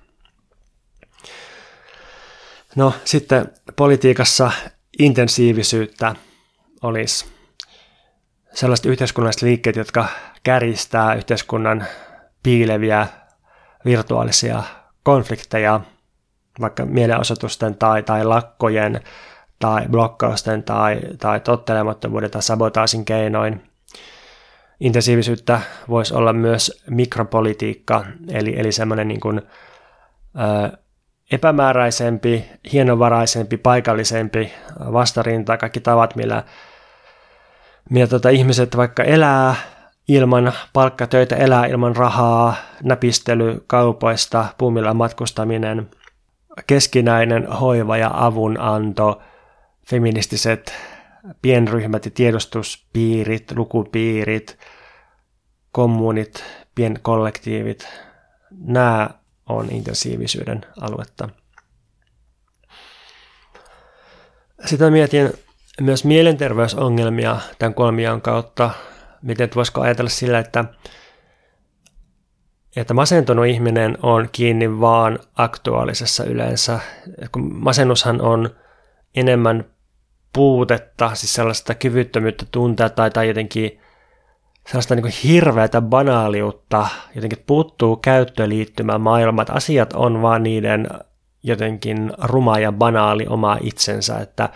No sitten politiikassa intensiivisyyttä olisi sellaiset yhteiskunnalliset liikkeet, jotka kärjistää yhteiskunnan piileviä virtuaalisia konflikteja, vaikka mielenosoitusten tai, tai lakkojen tai blokkausten tai, tai tottelemattomuuden tai sabotaasin keinoin. Intensiivisyyttä voisi olla myös mikropolitiikka, eli, eli semmoinen niin kuin, ö, epämääräisempi, hienovaraisempi, paikallisempi vastarinta, kaikki tavat, millä, millä tota, ihmiset vaikka elää ilman palkkatöitä, elää ilman rahaa, näpistely kaupoista, puumilla matkustaminen, keskinäinen hoiva ja avunanto, feministiset pienryhmät ja tiedostuspiirit, lukupiirit, kommunit, pienkollektiivit, nämä on intensiivisyyden aluetta. Sitä mietin myös mielenterveysongelmia tämän kolmion kautta, miten voisiko ajatella sillä, että, että masentunut ihminen on kiinni vaan aktuaalisessa yleensä. Kun masennushan on enemmän puutetta, siis sellaista kyvyttömyyttä tuntea tai, tai jotenkin sellaista niin hirveätä banaaliutta, jotenkin puuttuu käyttöliittymä maailma, että asiat on vaan niiden jotenkin ruma ja banaali oma itsensä, että,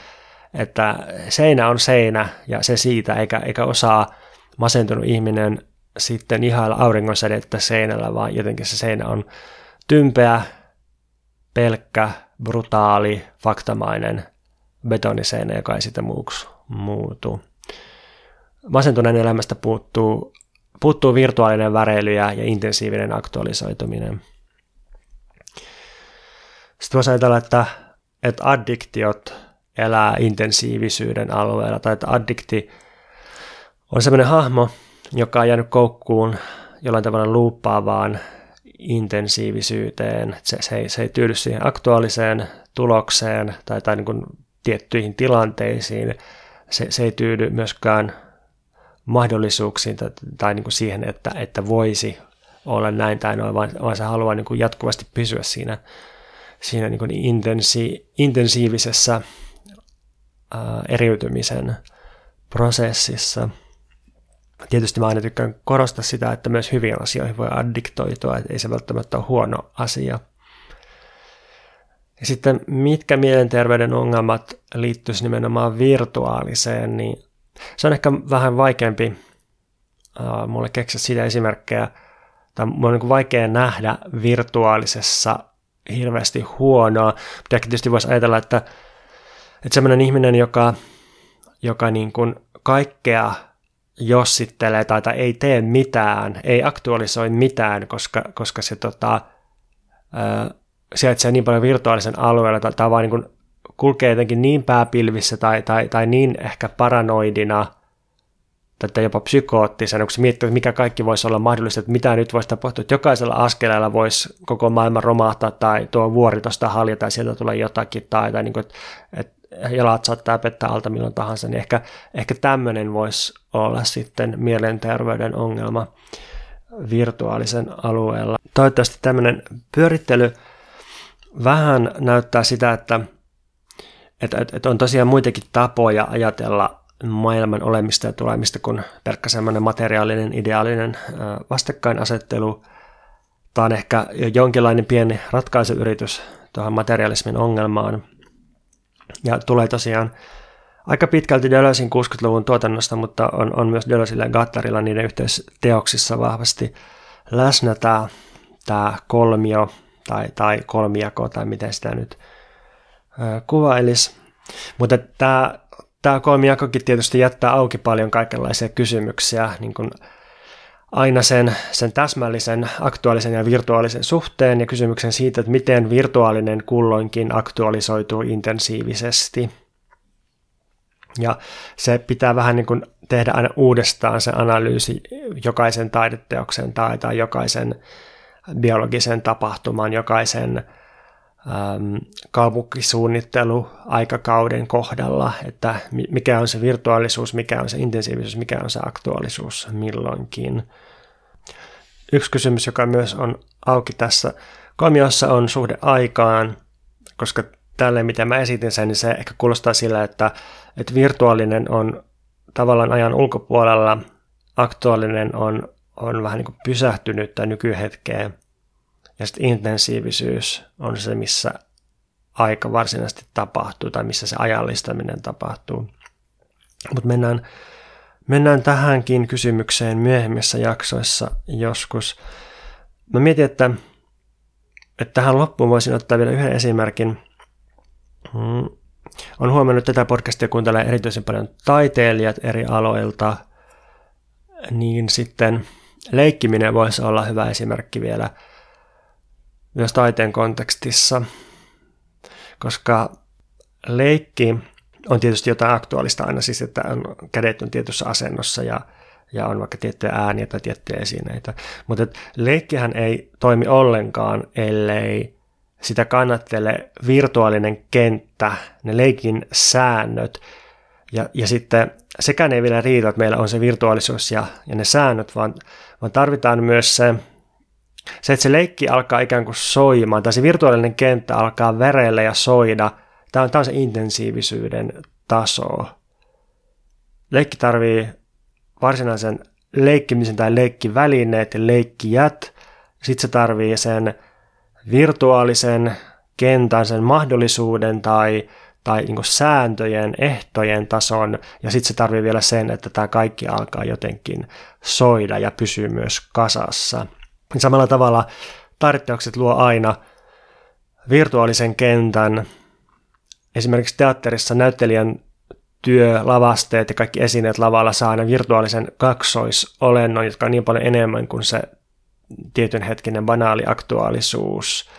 että seinä on seinä ja se siitä, eikä, eikä osaa masentunut ihminen sitten ihailla auringonsädettä seinällä, vaan jotenkin se seinä on tympeä, pelkkä, brutaali, faktamainen betoniseinä, joka ei sitä muuksi muutu masentuneen elämästä puuttuu, puuttuu virtuaalinen väreily ja, ja intensiivinen aktualisoituminen. Sitten voisi ajatella, että, että addiktiot elää intensiivisyyden alueella, tai että addikti on sellainen hahmo, joka on jäänyt koukkuun jollain tavalla luuppaavaan intensiivisyyteen. Se, se, ei, se ei tyydy siihen aktuaaliseen tulokseen tai, tai niin kuin tiettyihin tilanteisiin. Se, se ei tyydy myöskään mahdollisuuksiin tai, tai niin kuin siihen, että, että voisi olla näin tai noin, vaan, vaan se haluaa niin kuin jatkuvasti pysyä siinä, siinä niin kuin intensi, intensiivisessä ää, eriytymisen prosessissa. Tietysti mä aina tykkään korostaa sitä, että myös hyviin asioihin voi addiktoitua, että ei se välttämättä ole huono asia. Ja sitten mitkä mielenterveyden ongelmat liittyisi nimenomaan virtuaaliseen, niin se on ehkä vähän vaikeampi uh, mulle keksiä siitä esimerkkejä, tai mulla on niin vaikea nähdä virtuaalisessa hirveästi huonoa, mutta ehkä tietysti voisi ajatella, että, että semmoinen ihminen, joka, joka niin kuin kaikkea jossittelee tai, tai ei tee mitään, ei aktualisoi mitään, koska, koska se tota, sijaitsee niin paljon virtuaalisen alueella tai, tai vaan niin kuin kulkee jotenkin niin pääpilvissä tai, tai, tai niin ehkä paranoidina tai jopa psykoottisena, kun se miettii, että mikä kaikki voisi olla mahdollista, että mitä nyt voisi tapahtua, että jokaisella askeleella voisi koko maailma romahtaa tai tuo vuori tuosta haljata tai sieltä tulee jotakin tai, tai niin kuin, että, että jalat saattaa pettää alta milloin tahansa, niin ehkä, ehkä tämmöinen voisi olla sitten mielenterveyden ongelma virtuaalisen alueella. Toivottavasti tämmöinen pyörittely vähän näyttää sitä, että että, että, on tosiaan muitakin tapoja ajatella maailman olemista ja tulemista kuin pelkkä semmoinen materiaalinen, ideaalinen vastakkainasettelu. Tämä on ehkä jonkinlainen pieni ratkaisuyritys tuohon materialismin ongelmaan. Ja tulee tosiaan aika pitkälti Deleuzin 60-luvun tuotannosta, mutta on, on myös Deleuzilla ja Gattarilla niiden yhteisteoksissa vahvasti läsnä tämä, tämä kolmio tai, tai kolmiako tai miten sitä nyt kuvailisi. Mutta tämä, tämä kolmijakokin tietysti jättää auki paljon kaikenlaisia kysymyksiä, niin kuin aina sen, sen täsmällisen, aktuaalisen ja virtuaalisen suhteen ja kysymyksen siitä, että miten virtuaalinen kulloinkin aktualisoituu intensiivisesti. Ja se pitää vähän niin kuin tehdä aina uudestaan se analyysi jokaisen taideteoksen tai, tai jokaisen biologisen tapahtuman, jokaisen kaupunkisuunnittelu aikakauden kohdalla, että mikä on se virtuaalisuus, mikä on se intensiivisuus, mikä on se aktuaalisuus milloinkin. Yksi kysymys, joka myös on auki tässä komiossa, on suhde aikaan, koska tälle, mitä mä esitin sen, niin se ehkä kuulostaa sillä, että, että virtuaalinen on tavallaan ajan ulkopuolella, aktuaalinen on, on vähän niin kuin pysähtynyttä nykyhetkeen, ja sitten intensiivisyys on se, missä aika varsinaisesti tapahtuu tai missä se ajallistaminen tapahtuu. Mutta mennään, mennään tähänkin kysymykseen myöhemmissä jaksoissa joskus. Mä mietin, että, että tähän loppuun voisin ottaa vielä yhden esimerkin. Hmm. On huomannut, että tätä podcastia kuuntelee erityisen paljon taiteilijat eri aloilta, niin sitten leikkiminen voisi olla hyvä esimerkki vielä myös taiteen kontekstissa, koska leikki on tietysti jotain aktuaalista aina, siis että on, kädet on tietyssä asennossa ja, ja on vaikka tiettyjä ääniä tai tiettyjä esineitä. Mutta leikkihän ei toimi ollenkaan, ellei sitä kannattele virtuaalinen kenttä, ne leikin säännöt. Ja, ja sitten sekään ei vielä riitä, että meillä on se virtuaalisuus ja, ja ne säännöt, vaan, vaan tarvitaan myös se, se, että se leikki alkaa ikään kuin soimaan, tai se virtuaalinen kenttä alkaa vereillä ja soida. Tämä on, tämä on se intensiivisyyden taso. Leikki tarvii varsinaisen leikkimisen tai leikkivälineet ja leikkijät. Sitten se tarvii sen virtuaalisen kentän, sen mahdollisuuden tai, tai niin sääntöjen, ehtojen tason, ja sitten se tarvii vielä sen, että tämä kaikki alkaa jotenkin soida ja pysyy myös kasassa. Samalla tavalla tarjoukset luo aina virtuaalisen kentän. Esimerkiksi teatterissa näyttelijän työ, lavasteet ja kaikki esineet lavalla saa aina virtuaalisen kaksoisolennon, jotka on niin paljon enemmän kuin se tietyn hetkinen banaali aktuaalisuus.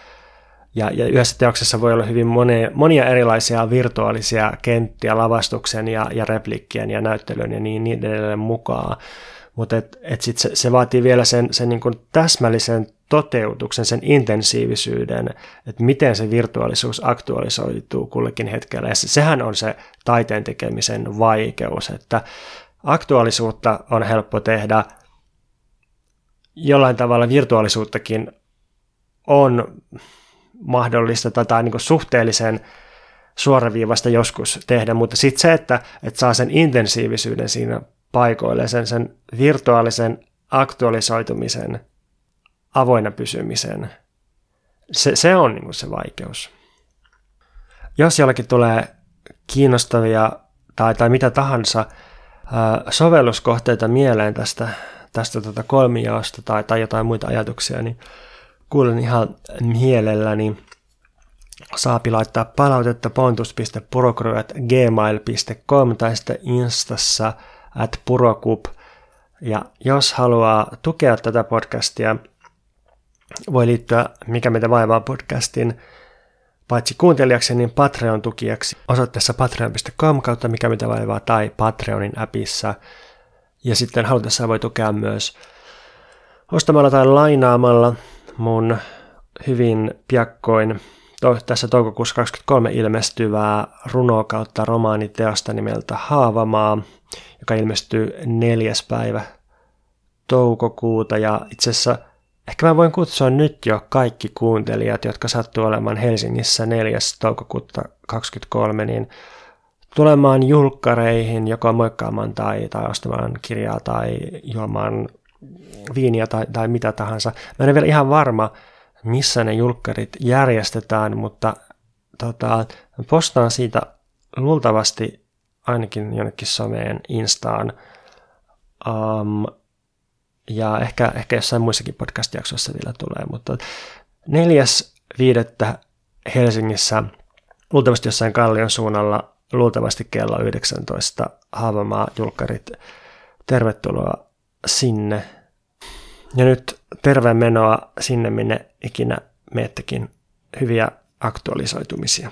Ja, ja yhdessä teoksessa voi olla hyvin monia, monia erilaisia virtuaalisia kenttiä lavastuksen ja, ja replikkien ja näyttelyn ja niin, niin edelleen mukaan. Mutta et, et sit se, se vaatii vielä sen, sen niin kuin täsmällisen toteutuksen, sen intensiivisyyden, että miten se virtuaalisuus aktualisoituu kullekin hetkellä. Ja sehän on se taiteen tekemisen vaikeus, että aktuaalisuutta on helppo tehdä, jollain tavalla virtuaalisuuttakin on mahdollista tai, tai niin suhteellisen suoraviivasta joskus tehdä, mutta sitten se, että, että saa sen intensiivisyyden siinä paikoille, sen, sen virtuaalisen aktualisoitumisen, avoinna pysymisen, se, se on niin se vaikeus. Jos jollakin tulee kiinnostavia tai, tai mitä tahansa ää, sovelluskohteita mieleen tästä, tästä tota kolmijaosta tai, tai jotain muita ajatuksia, niin kuulen ihan mielelläni. Saapi laittaa palautetta pontus.purokruet.gmail.com tai sitten Instassa – at purokup. Ja jos haluaa tukea tätä podcastia, voi liittyä Mikä meitä vaivaa podcastin paitsi kuuntelijaksi, niin Patreon-tukijaksi osoitteessa patreon.com kautta Mikä mitä vaivaa tai Patreonin appissa. Ja sitten halutessaan voi tukea myös ostamalla tai lainaamalla mun hyvin piakkoin to, tässä toukokuussa 23 ilmestyvää runo kautta romaaniteosta nimeltä Haavamaa, joka ilmestyy neljäs päivä toukokuuta. Ja itse asiassa ehkä mä voin kutsua nyt jo kaikki kuuntelijat, jotka sattuu olemaan Helsingissä 4. toukokuuta 23, niin tulemaan julkkareihin, joko moikkaamaan tai, tai ostamaan kirjaa tai juomaan viiniä tai, tai mitä tahansa. Mä en ole vielä ihan varma, missä ne julkkarit järjestetään, mutta tota, postaan siitä luultavasti ainakin jonnekin someen, Instaan. Um, ja ehkä, ehkä jossain muissakin podcast-jaksoissa vielä tulee, mutta neljäs viidettä Helsingissä, luultavasti jossain Kallion suunnalla, luultavasti kello 19 Haavamaa julkkarit. Tervetuloa sinne. Ja nyt terveen menoa sinne, minne ikinä meettekin hyviä aktualisoitumisia.